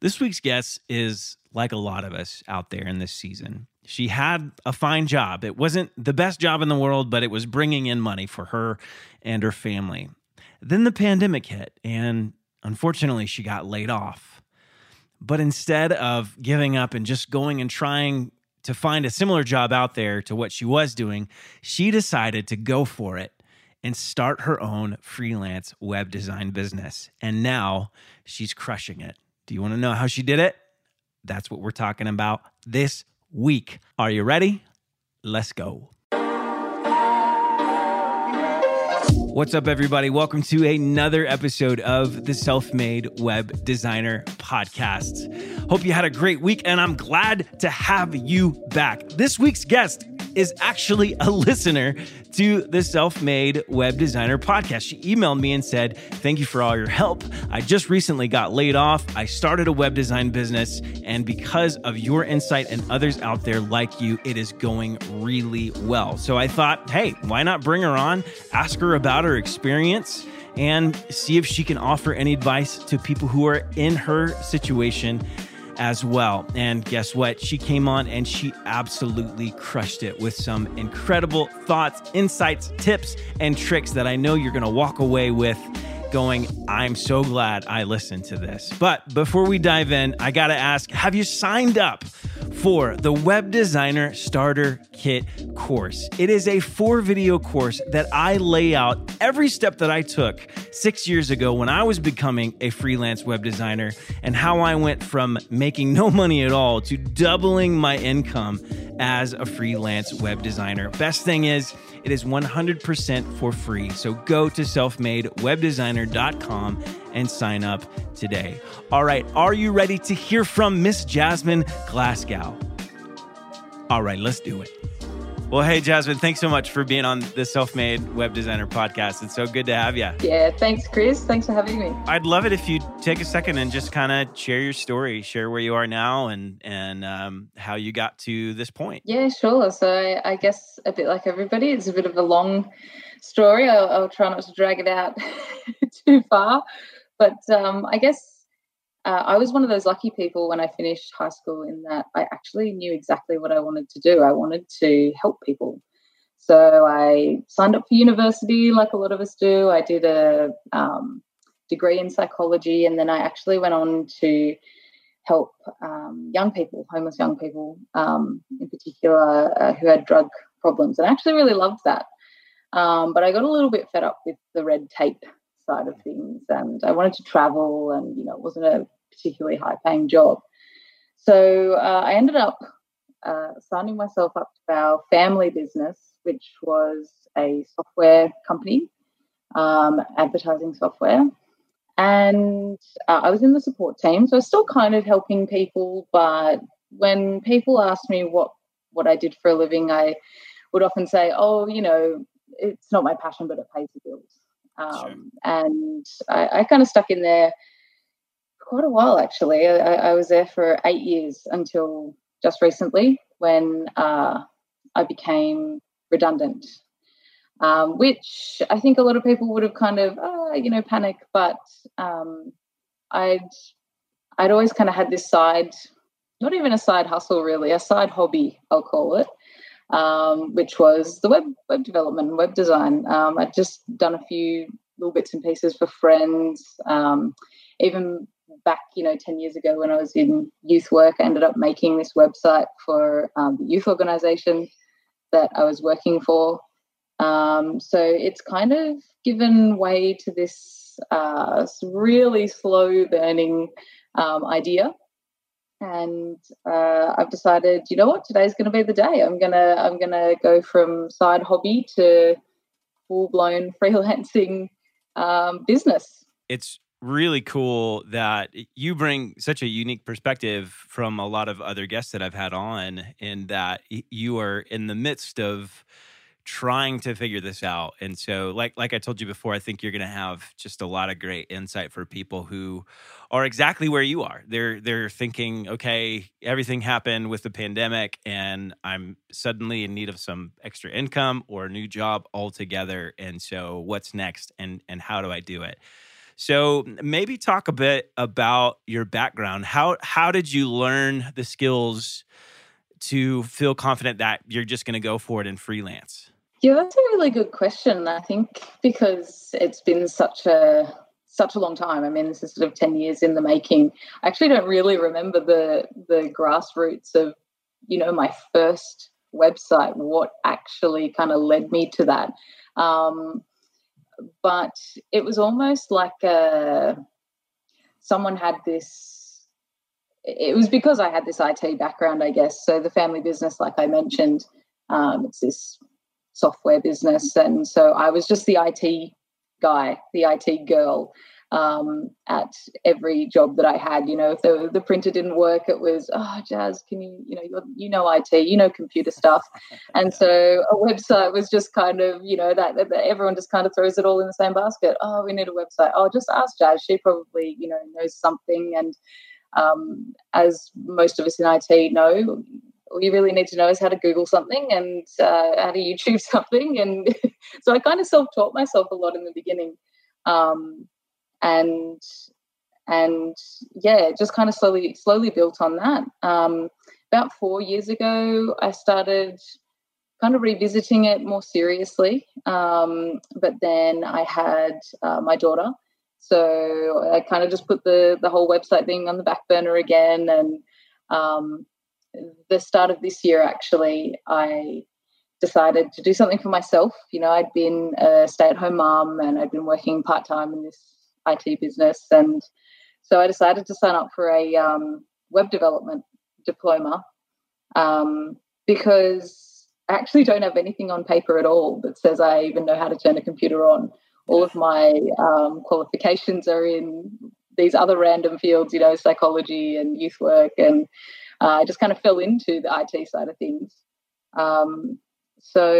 This week's guest is like a lot of us out there in this season. She had a fine job. It wasn't the best job in the world, but it was bringing in money for her and her family. Then the pandemic hit, and unfortunately, she got laid off. But instead of giving up and just going and trying to find a similar job out there to what she was doing, she decided to go for it and start her own freelance web design business. And now she's crushing it. Do you want to know how she did it? That's what we're talking about this week. Are you ready? Let's go. What's up, everybody? Welcome to another episode of the Self Made Web Designer Podcast. Hope you had a great week, and I'm glad to have you back. This week's guest is actually a listener to the Self Made Web Designer podcast. She emailed me and said, Thank you for all your help. I just recently got laid off. I started a web design business, and because of your insight and others out there like you, it is going really well. So I thought, hey, why not bring her on, ask her about her experience? And see if she can offer any advice to people who are in her situation as well. And guess what? She came on and she absolutely crushed it with some incredible thoughts, insights, tips, and tricks that I know you're going to walk away with going, I'm so glad I listened to this. But before we dive in, I got to ask have you signed up for the Web Designer Starter Kit course? It is a four video course that I lay out every step that I took six years ago when I was becoming a freelance web designer and how I went from making no money at all to doubling my income as a freelance web designer. Best thing is, it is 100% for free. So go to selfmadewebdesigner.com and sign up today. All right, are you ready to hear from Miss Jasmine Glasgow? All right, let's do it. Well, hey, Jasmine, thanks so much for being on the Self Made Web Designer podcast. It's so good to have you. Yeah, thanks, Chris. Thanks for having me. I'd love it if you take a second and just kind of share your story, share where you are now, and and um, how you got to this point. Yeah, sure. So I, I, guess a bit like everybody, it's a bit of a long story. I'll, I'll try not to drag it out too far, but um, I guess uh, I was one of those lucky people when I finished high school in that I actually knew exactly what I wanted to do. I wanted to help people. So I signed up for university like a lot of us do. I did a um, degree in psychology and then I actually went on to help um, young people, homeless young people um, in particular, uh, who had drug problems. And I actually really loved that. Um, but I got a little bit fed up with the red tape side of things and I wanted to travel and, you know, it wasn't a particularly high paying job. So uh, I ended up uh, signing myself up to our family business, which was a software company, um, advertising software. And uh, I was in the support team, so I was still kind of helping people. But when people asked me what what I did for a living, I would often say, "Oh, you know, it's not my passion, but it pays the bills." Um, sure. And I, I kind of stuck in there quite a while actually. I, I, was there for eight years until just recently when uh, I became redundant, um, which I think a lot of people would have kind of uh, you know panic, but um, I'd I'd always kind of had this side, not even a side hustle really, a side hobby I'll call it. Um, which was the web web development, web design. Um, I'd just done a few little bits and pieces for friends. Um, even back, you know, 10 years ago when I was in youth work, I ended up making this website for um, the youth organization that I was working for. Um, so it's kind of given way to this uh, really slow burning um, idea. And uh, I've decided, you know what, today's going to be the day. I'm gonna, I'm gonna go from side hobby to full blown freelancing um, business. It's really cool that you bring such a unique perspective from a lot of other guests that I've had on, in that you are in the midst of trying to figure this out. And so like like I told you before, I think you're going to have just a lot of great insight for people who are exactly where you are. They're they're thinking, okay, everything happened with the pandemic and I'm suddenly in need of some extra income or a new job altogether and so what's next and and how do I do it? So maybe talk a bit about your background. How how did you learn the skills to feel confident that you're just going to go for it in freelance? Yeah, that's a really good question. I think because it's been such a such a long time. I mean, this is sort of ten years in the making. I actually don't really remember the the grassroots of you know my first website. What actually kind of led me to that? Um, but it was almost like a, uh, someone had this it was because I had this IT background, I guess. So the family business, like I mentioned, um, it's this software business, and so I was just the IT guy, the IT girl, um, at every job that I had. You know, if the, the printer didn't work, it was, oh, Jazz, can you, you know, you know IT, you know computer stuff. and so a website was just kind of, you know, that, that, everyone just kind of throws it all in the same basket. Oh, we need a website. Oh, just ask Jazz. She probably, you know, knows something. And um, as most of us in IT know, all you really need to know is how to Google something and uh, how to YouTube something. And so I kind of self taught myself a lot in the beginning. Um, and and yeah, just kind of slowly slowly built on that. Um, about four years ago, I started kind of revisiting it more seriously. Um, but then I had uh, my daughter, so I kind of just put the the whole website thing on the back burner again. And um, the start of this year, actually, I decided to do something for myself. You know, I'd been a stay at home mom and I'd been working part time in this IT business. And so I decided to sign up for a um, web development diploma um, because I actually don't have anything on paper at all that says I even know how to turn a computer on. All of my um, qualifications are in these other random fields, you know, psychology and youth work. And uh, I just kind of fell into the IT side of things. Um, so,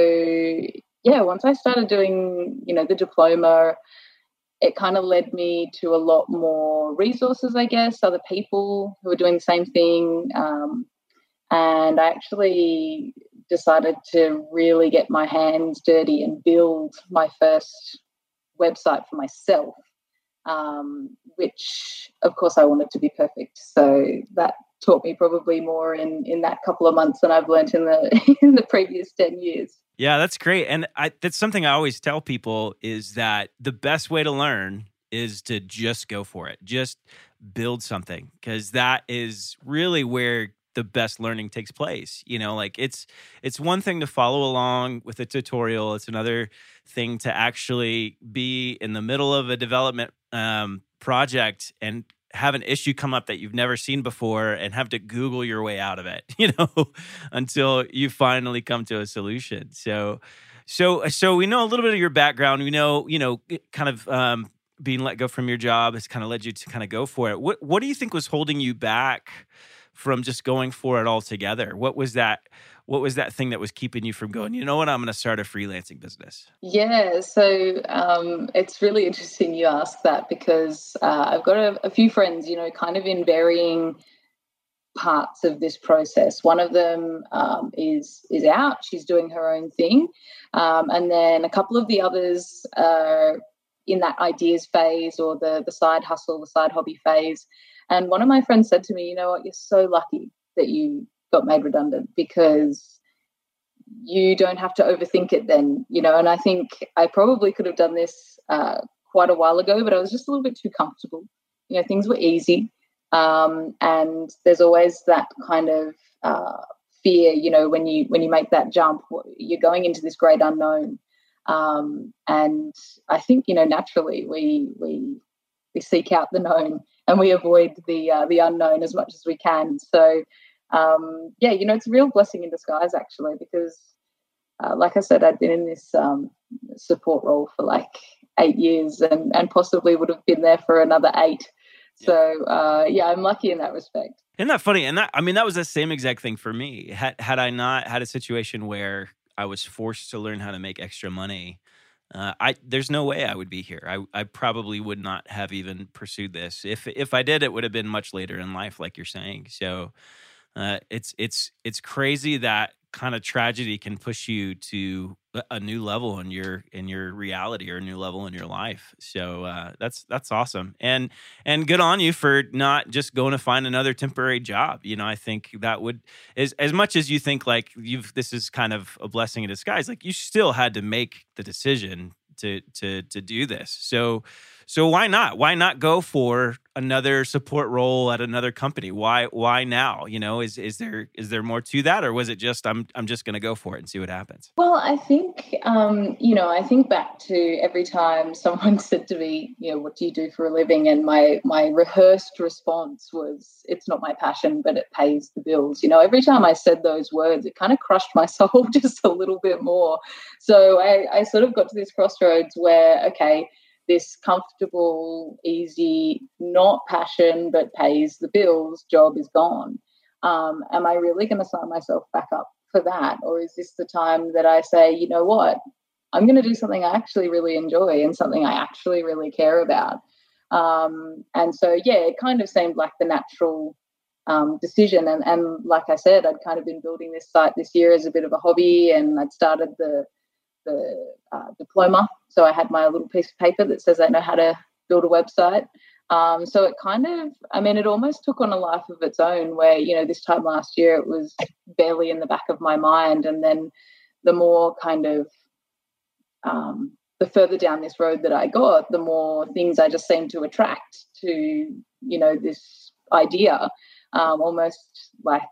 yeah, once I started doing, you know, the diploma, it kind of led me to a lot more resources, I guess, other people who were doing the same thing. Um, and I actually decided to really get my hands dirty and build my first website for myself, um, which, of course, I wanted to be perfect. So that taught me probably more in in that couple of months than I've learned in the in the previous ten years. Yeah, that's great. And I, that's something I always tell people is that the best way to learn is to just go for it. Just build something because that is really where the best learning takes place you know like it's it's one thing to follow along with a tutorial it's another thing to actually be in the middle of a development um, project and have an issue come up that you've never seen before and have to Google your way out of it, you know, until you finally come to a solution. So, so, so we know a little bit of your background. We know, you know, kind of um, being let go from your job has kind of led you to kind of go for it. What, what do you think was holding you back from just going for it all together? What was that? what was that thing that was keeping you from going you know what? I'm going to start a freelancing business. Yeah so um, it's really interesting you ask that because uh, i've got a, a, few friends you know kind of in varying parts of this process. One of them um, is is out. She's doing her own thing. Um, and then a couple of the others are in that ideas phase or the the side hustle the side hobby phase and one of my friends said to me you know what you're so lucky that you got made redundant because you don't have to overthink it then, you know. And I think I probably could have done this uh, quite a while ago, but I was just a little bit too comfortable. You know, things were easy. Um, and there's always that kind of uh, fear, you know, when you when you make that jump, you're going into this great unknown. Um, and I think, you know, naturally we we we seek out the known and we avoid the uh, the unknown as much as we can. So um, yeah, you know, it's a real blessing in disguise actually, because uh, like I said, I'd been in this um, support role for like eight years and, and possibly would have been there for another eight. Yeah. So uh, yeah, I'm lucky in that respect. Isn't that funny? And that I mean, that was the same exact thing for me. Had had I not had a situation where I was forced to learn how to make extra money, uh, I there's no way I would be here. I I probably would not have even pursued this. If if I did, it would have been much later in life, like you're saying. So uh, it's it's it's crazy that kind of tragedy can push you to a new level in your in your reality or a new level in your life. So uh, that's that's awesome, and and good on you for not just going to find another temporary job. You know, I think that would as as much as you think like you've this is kind of a blessing in disguise. Like you still had to make the decision to to to do this. So so why not? Why not go for another support role at another company? Why why now? You know, is is there is there more to that, or was it just I'm I'm just going to go for it and see what happens? Well, I think um, you know I think back to every time someone said to me, you know, what do you do for a living? And my my rehearsed response was, it's not my passion, but it pays the bills. You know, every time I said those words, it kind of crushed my soul just a little bit more. So I, I sort of got to this crossroads where okay this comfortable, easy, not passion but pays the bills job is gone. Um, am I really going to sign myself back up for that? Or is this the time that I say, you know what, I'm going to do something I actually really enjoy and something I actually really care about? Um, and so, yeah, it kind of seemed like the natural um, decision. And, and like I said, I'd kind of been building this site this year as a bit of a hobby, and I'd started the the uh, diploma. So I had my little piece of paper that says I know how to build a website. Um, so it kind of, I mean, it almost took on a life of its own where, you know, this time last year it was barely in the back of my mind. And then the more kind of, um, the further down this road that I got, the more things I just seemed to attract to, you know, this idea, um, almost like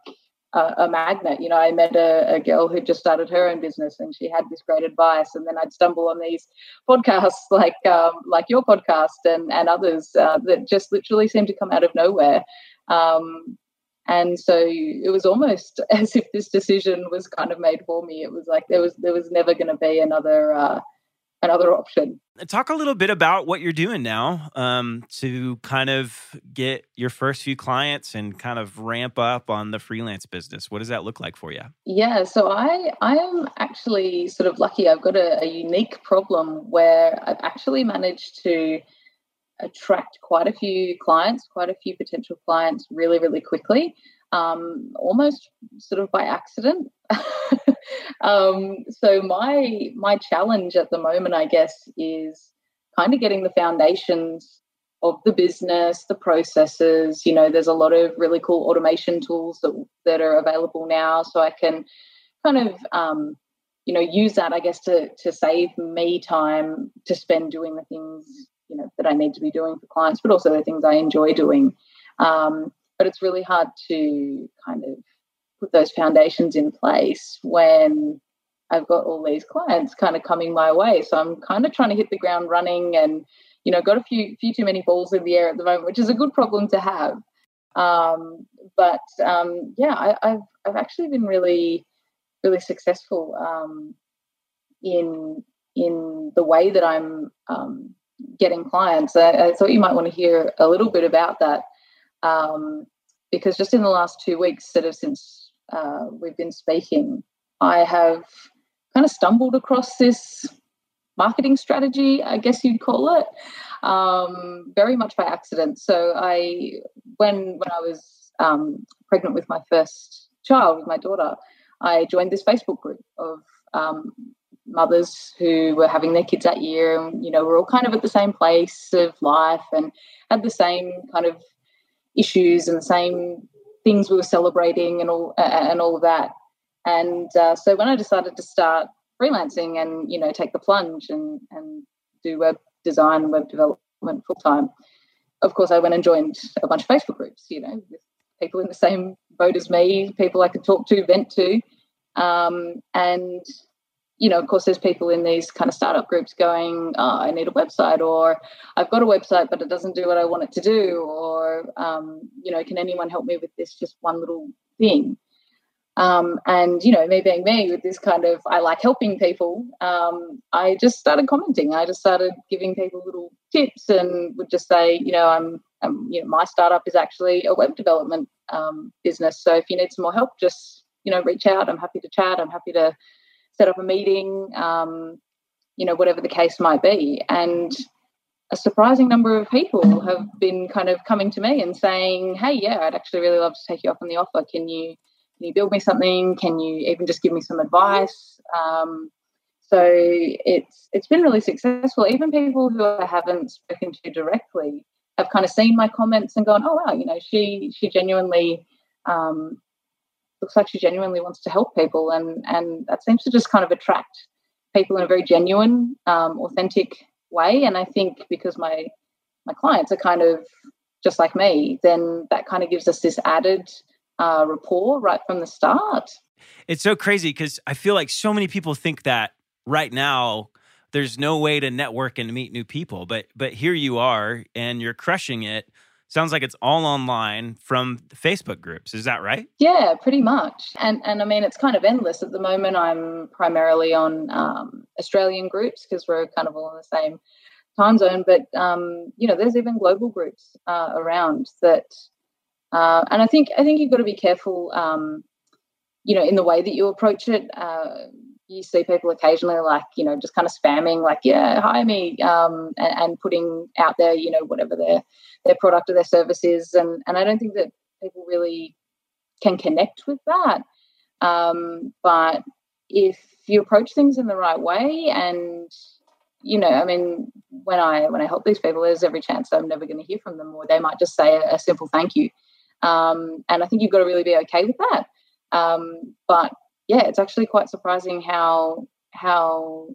a, a magnet. You know, I met a, a girl who just started her own business, and she had this great advice. And then I'd stumble on these podcasts like um, like your podcast and and others uh, that just literally seem to come out of nowhere. Um, and so it was almost as if this decision was kind of made for me. It was like there was there was never going to be another uh, another option. Talk a little bit about what you're doing now um, to kind of get your first few clients and kind of ramp up on the freelance business. What does that look like for you? Yeah, so I I am actually sort of lucky. I've got a, a unique problem where I've actually managed to attract quite a few clients, quite a few potential clients really, really quickly, um, almost sort of by accident. um, so my my challenge at the moment, I guess, is kind of getting the foundations of the business, the processes. You know, there's a lot of really cool automation tools that that are available now, so I can kind of um, you know use that, I guess, to to save me time to spend doing the things you know that I need to be doing for clients, but also the things I enjoy doing. Um, but it's really hard to kind of put those foundations in place when I've got all these clients kind of coming my way. So I'm kind of trying to hit the ground running and, you know, got a few few too many balls in the air at the moment, which is a good problem to have. Um, but um, yeah, I, have I've actually been really really successful um, in in the way that I'm um, getting clients. I, I, thought you might want to hear a little bit about that um, because just in the last two weeks, sort of since uh, we've been speaking, I have kind of stumbled across this marketing strategy, I guess you'd call it, um, very much by accident. So I, when when I was um, pregnant with my first child, with my daughter, I joined this Facebook group of um, mothers who were having their kids that year, and you know we're all kind of at the same place of life and had the same kind of issues and the same things we were celebrating and all and all of that. And uh, so when I decided to start freelancing and you know take the plunge and and do web design and web development full time, of course I went and joined a bunch of Facebook groups. You know, with people in the same boat as me, people I could talk to, vent to, um, and you know, of course, there's people in these kind of startup groups going, oh, I need a website, or I've got a website, but it doesn't do what I want it to do, or, um, you know, can anyone help me with this just one little thing? Um, and, you know, me being me with this kind of, I like helping people, um, I just started commenting. I just started giving people little tips and would just say, you know, I'm, I'm you know, my startup is actually a web development um, business. So if you need some more help, just, you know, reach out. I'm happy to chat. I'm happy to set up a meeting, um, you know, whatever the case might be. And a surprising number of people have been kind of coming to me and saying, "Hey, yeah, I'd actually really love to take you up on the offer. Can you can you build me something? Can you even just give me some advice?" Um, so it's it's been really successful. Even people who I haven't spoken to directly have kind of seen my comments and gone, "Oh wow, you know, she she genuinely um, looks like she genuinely wants to help people," and and that seems to just kind of attract people in a very genuine, um, authentic way. And I think because my my clients are kind of just like me, then that kind of gives us this added uh, rapport right from the start. It's so crazy because I feel like so many people think that right now there's no way to network and meet new people, but but here you are and you're crushing it. Sounds like it's all online from Facebook groups. Is that right? Yeah, pretty much. And and I mean, it's kind of endless at the moment. I'm primarily on um, Australian groups because we're kind of all in the same time zone. But um, you know, there's even global groups uh, around that. Uh, and I think I think you've got to be careful. Um, you know, in the way that you approach it. Uh, you see people occasionally like you know just kind of spamming like yeah hire me um, and, and, putting out there you know whatever their their product or their service is and and I don't think that people really can connect with that. Um, but if you approach things in the right way and you know I mean when I when I help these people there's every chance I'm never going to hear from them or they might just say a, a simple thank you. Um, and I think you've got to really be okay with that. Um, but yeah, it's actually quite surprising how how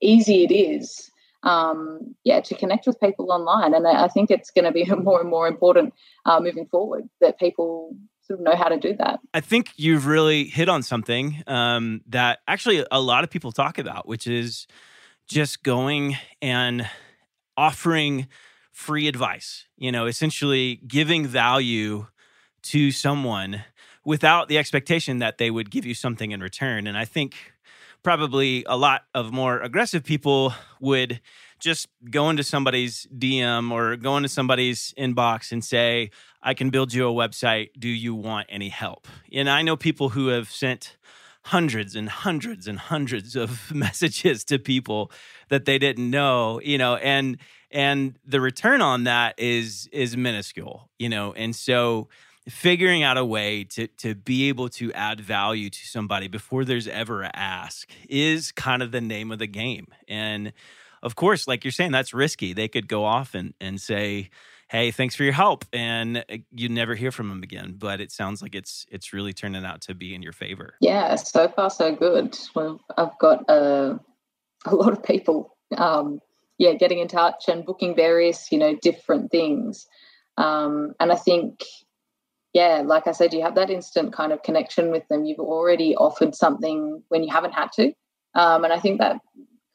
easy it is um, yeah, to connect with people online. And I think it's going to be more and more important uh, moving forward that people sort of know how to do that. I think you've really hit on something um, that actually a lot of people talk about, which is just going and offering free advice, you know, essentially giving value to someone without the expectation that they would give you something in return. And I think probably a lot of more aggressive people would just go into somebody's DM or go into somebody's inbox and say, I can build you a website. Do you want any help? And I know people who have sent hundreds and hundreds and hundreds of messages to people that they didn't know, you know, and and the return on that is is minuscule, you know. And so figuring out a way to to be able to add value to somebody before there's ever a ask is kind of the name of the game. And of course, like you're saying, that's risky. They could go off and, and say, Hey, thanks for your help. And uh, you never hear from them again. But it sounds like it's it's really turning out to be in your favor. Yeah, so far so good. Well, I've got a, a lot of people um, yeah, getting in touch and booking various, you know, different things. Um, and I think yeah, like I said, you have that instant kind of connection with them. You've already offered something when you haven't had to. Um, and I think that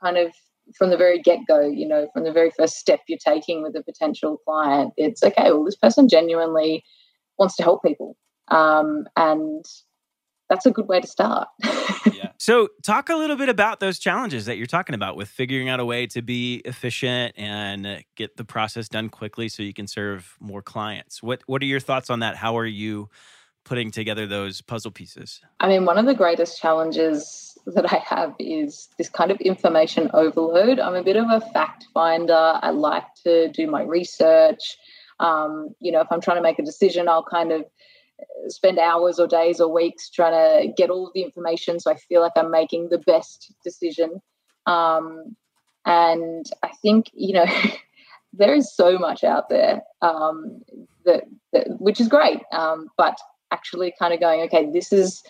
kind of from the very get go, you know, from the very first step you're taking with a potential client, it's okay, well, this person genuinely wants to help people. Um, and that's a good way to start. yeah. So, talk a little bit about those challenges that you're talking about with figuring out a way to be efficient and get the process done quickly so you can serve more clients. What What are your thoughts on that? How are you putting together those puzzle pieces? I mean, one of the greatest challenges that I have is this kind of information overload. I'm a bit of a fact finder. I like to do my research. Um, you know, if I'm trying to make a decision, I'll kind of spend hours or days or weeks trying to get all the information so I feel like I'm making the best decision. Um, and I think, you know, there is so much out there um, that, that, which is great. Um, but actually kind of going, okay, this is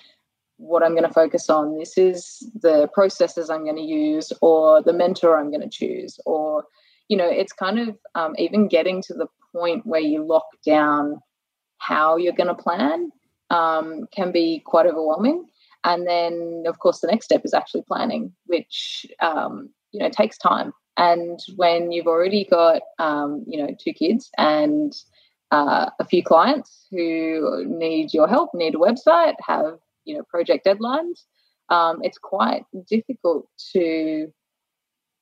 what I'm going to focus on. This is the processes I'm going to use or the mentor I'm going to choose or, you know, it's kind of um, even getting to the point where you lock down how you're going to plan um, can be quite overwhelming. And then, of course, the next step is actually planning, which um, you know takes time. And when you've already got um, you know two kids and uh, a few clients who need your help, need a website, have you know project deadlines, um, it's quite difficult to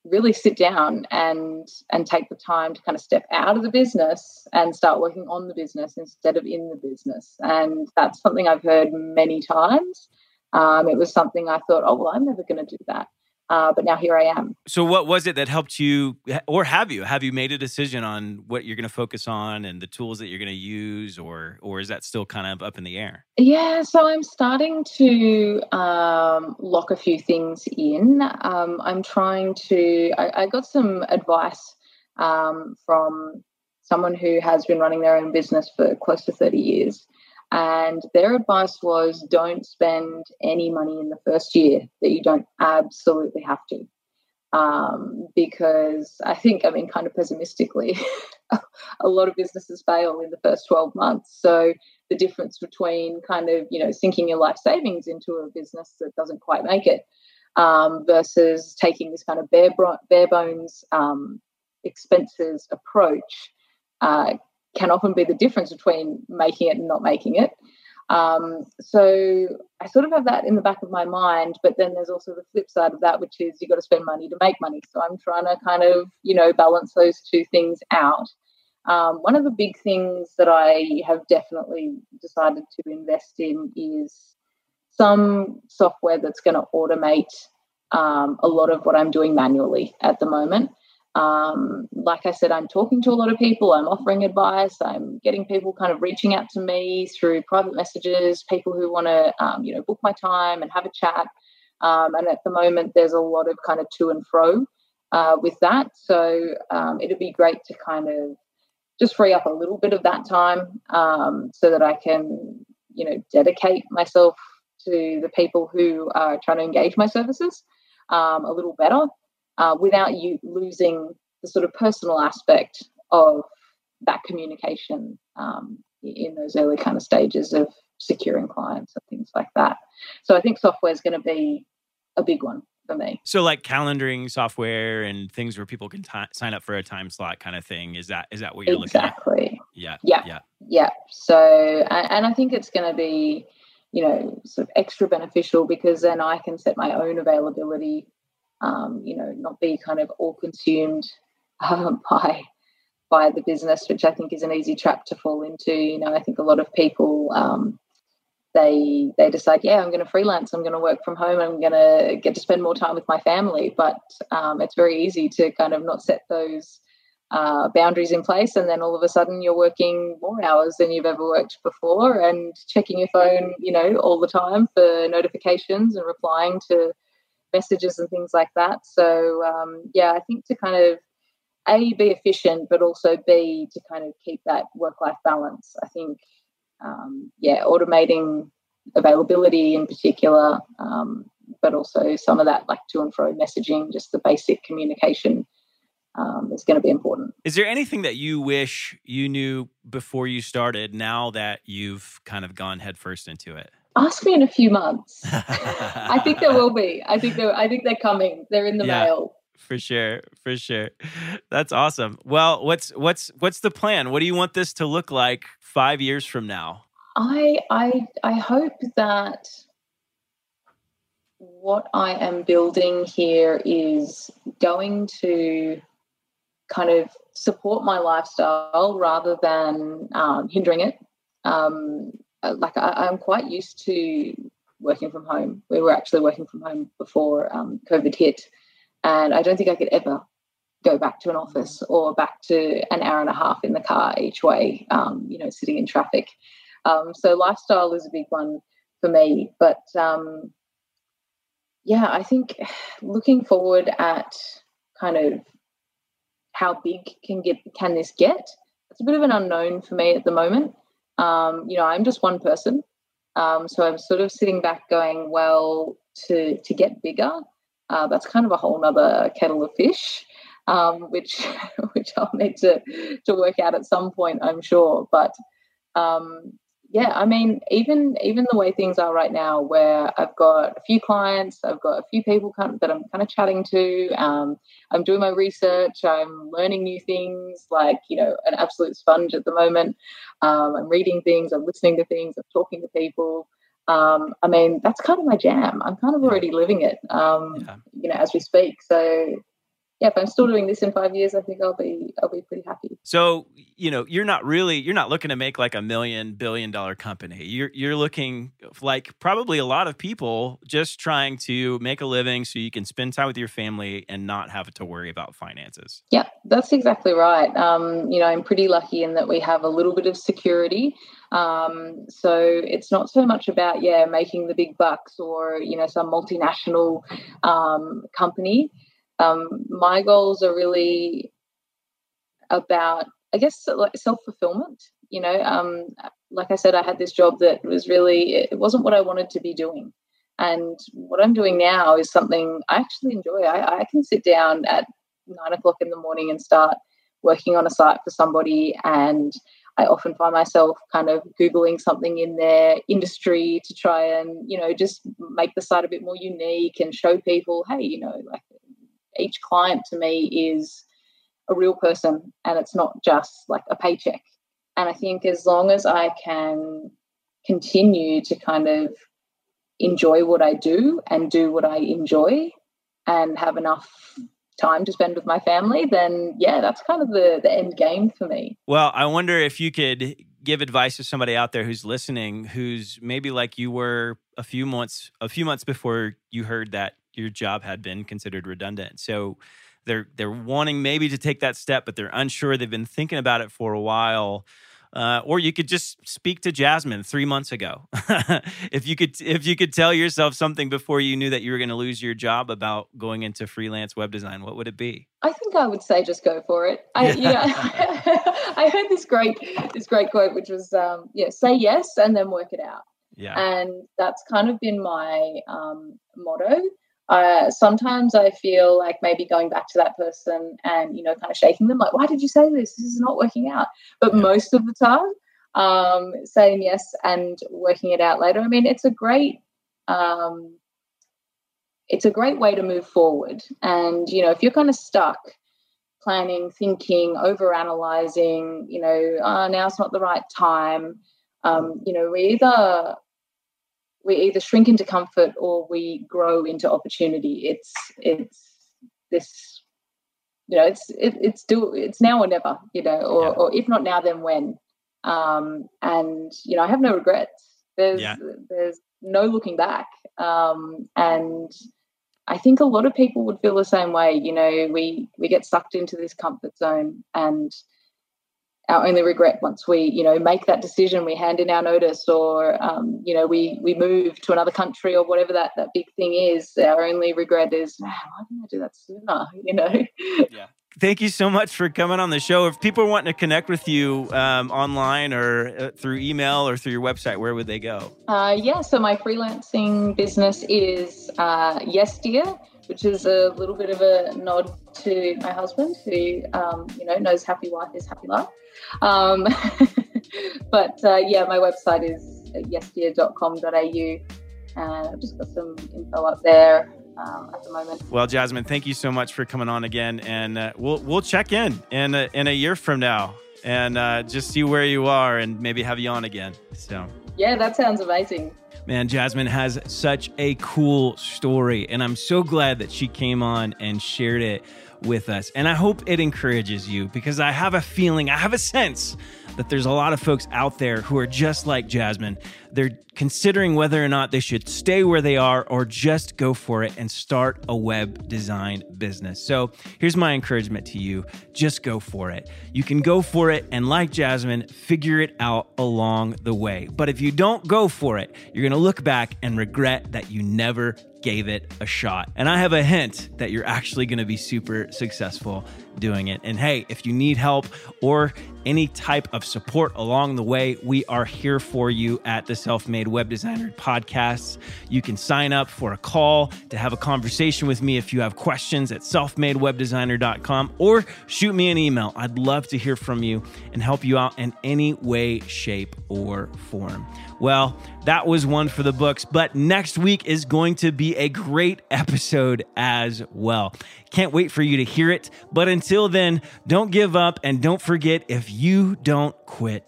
really sit down and and take the time to kind of step out of the business and start working on the business instead of in the business. And that's something i've heard many times. Um, it was something i thought oh well i'm never going to do that Uh, but now here I am. So, what was it that helped you, or have you? Have you made a decision on what you're going to focus on and the tools that you're going to use, or or is that still kind of up in the air? Yeah, so I'm starting to um, lock a few things in. Um, I'm trying to. I, I got some advice um, from someone who has been running their own business for close to 30 years. And their advice was don't spend any money in the first year that you don't absolutely have to. Um, because I think, I mean, kind of pessimistically, a lot of businesses fail in the first 12 months. So the difference between kind of, you know, sinking your life savings into a business that doesn't quite make it um, versus taking this kind of bare, bare bones um, expenses approach uh, can often be the difference between making it and not making it. Um, so I sort of have that in the back of my mind, but then there's also the flip side of that, which is you've got to spend money to make money. So I'm trying to kind of, you know, balance those two things out. Um, one of the big things that I have definitely decided to invest in is some software that's going to automate um, a lot of what I'm doing manually at the moment. Um, like I said, I'm talking to a lot of people, I'm offering advice, I'm getting people kind of reaching out to me through private messages, people who want to, um, you know, book my time and have a chat. Um, and at the moment, there's a lot of kind of to and fro uh, with that. So um, it'd be great to kind of just free up a little bit of that time um, so that I can, you know, dedicate myself to the people who are trying to engage my services um, a little better uh, without you losing the sort of personal aspect of that communication um, in those early kind of stages of securing clients and things like that. So I think software is going to be a big one for me. So like calendaring software and things where people can t- sign up for a time slot kind of thing. Is that is that what you're exactly. looking at? Exactly. Yeah. Yeah. Yeah. Yeah. So and, and I think it's going to be you know sort of extra beneficial because then I can set my own availability um, you know, not be kind of all consumed um, by by the business, which I think is an easy trap to fall into. You know, I think a lot of people um, they they decide, yeah, I'm going to freelance, I'm going to work from home, I'm going to get to spend more time with my family. But um, it's very easy to kind of not set those uh, boundaries in place, and then all of a sudden you're working more hours than you've ever worked before, and checking your phone, you know, all the time for notifications and replying to messages and things like that. So um, yeah, I think to kind of a be efficient, but also b to kind of keep that work life balance. I think um, yeah, automating availability in particular, um, but also some of that like to and fro messaging, just the basic communication. Um, is going to be important. Is there anything that you wish you knew before you started now that you've kind of gone headfirst into it? Ask me in a few months. I think there will be. I think they're, I think they're coming. They're in the yeah, mail. For sure, for sure. That's awesome. Well, what's what's what's the plan? What do you want this to look like five years from now? I I I hope that what I am building here is going to kind of support my lifestyle rather than um, hindering it. Um, uh, like I, am quite used to working from home. We were actually working from home before um, COVID hit, and I don't think I could ever go back to an office or back to an hour and a half in the car each way. Um, you know, sitting in traffic. Um, so lifestyle is a big one for me, but um, yeah, I think looking forward at kind of how big can get can this get? It's a bit of an unknown for me at the moment. Um, you know, I'm just one person. Um, so I'm sort of sitting back going, well, to to get bigger, uh, that's kind of a whole nother kettle of fish, um, which which I'll need to to work out at some point, I'm sure. But um, yeah, I mean, even even the way things are right now, where I've got a few clients, I've got a few people kind of, that I'm kind of chatting to. Um, I'm doing my research. I'm learning new things, like you know, an absolute sponge at the moment. Um, I'm reading things. I'm listening to things. I'm talking to people. Um, I mean, that's kind of my jam. I'm kind of already living it, um, yeah. you know, as we speak. So yeah, if I'm still doing this in five years, I think I'll be I'll be pretty happy. So you know, you're not really you're not looking to make like a million billion dollar company. You're you're looking like probably a lot of people just trying to make a living so you can spend time with your family and not have to worry about finances. Yeah, that's exactly right. Um, you know, I'm pretty lucky in that we have a little bit of security. Um, so it's not so much about yeah making the big bucks or you know some multinational um, company. Um, my goals are really about, I guess, like self fulfillment. You know, um, like I said, I had this job that was really, it wasn't what I wanted to be doing. And what I'm doing now is something I actually enjoy. I, I can sit down at nine o'clock in the morning and start working on a site for somebody and I often find myself kind of Googling something in their industry to try and, you know, just make the site a bit more unique and show people, hey, you know, like each client to me is a real person and it's not just like a paycheck. And I think as long as I can continue to kind of enjoy what I do and do what I enjoy and have enough time to spend with my family, then yeah, that's kind of the, the end game for me. Well, I wonder if you could give advice to somebody out there who's listening who's maybe like you were a few months a few months before you heard that your job had been considered redundant. So they're they're wanting maybe to take that step, but they're unsure. They've been thinking about it for a while. Uh, or you could just speak to Jasmine three months ago. if you could, if you could tell yourself something before you knew that you were going to lose your job about going into freelance web design, what would it be? I think I would say just go for it. I, yeah. I heard this great, this great quote, which was, um, "Yeah, say yes and then work it out." Yeah, and that's kind of been my um, motto uh, sometimes I feel like maybe going back to that person and you know kind of shaking them like, why did you say this? This is not working out. But yeah. most of the time, um, saying yes and working it out later. I mean, it's a great um, it's a great way to move forward. And you know, if you're kind of stuck planning, thinking, over analyzing, you know, oh, now's not the right time. Um, you know, we either we either shrink into comfort or we grow into opportunity. It's it's this you know it's it, it's do it's now or never you know or, yeah. or if not now then when um and you know i have no regrets there's yeah. there's no looking back um and i think a lot of people would feel the same way you know we we get sucked into this comfort zone and our only regret once we you know make that decision we hand in our notice or um, you know we we move to another country or whatever that that big thing is our only regret is why didn't i do that sooner? You know? Yeah. Thank you so much for coming on the show. If people are wanting to connect with you um, online or uh, through email or through your website where would they go? Uh, yeah so my freelancing business is uh, yes dear which is a little bit of a nod to my husband who um, you know knows happy wife is happy life um, but uh, yeah, my website is yesdear.com.au and I've just got some info up there um, at the moment. Well, Jasmine, thank you so much for coming on again, and uh, we'll we'll check in in a, in a year from now and uh, just see where you are and maybe have you on again. So yeah, that sounds amazing. Man, Jasmine has such a cool story, and I'm so glad that she came on and shared it with us. And I hope it encourages you because I have a feeling, I have a sense that there's a lot of folks out there who are just like Jasmine. They're considering whether or not they should stay where they are or just go for it and start a web design business. So here's my encouragement to you just go for it. You can go for it and, like Jasmine, figure it out along the way. But if you don't go for it, you're going to look back and regret that you never gave it a shot. And I have a hint that you're actually going to be super successful doing it. And hey, if you need help or any type of support along the way, we are here for you at the Self Made Web Designer Podcasts. You can sign up for a call to have a conversation with me if you have questions at selfmadewebdesigner.com or shoot me an email. I'd love to hear from you and help you out in any way, shape, or form. Well, that was one for the books, but next week is going to be a great episode as well. Can't wait for you to hear it. But until then, don't give up and don't forget if you don't quit,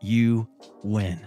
you win.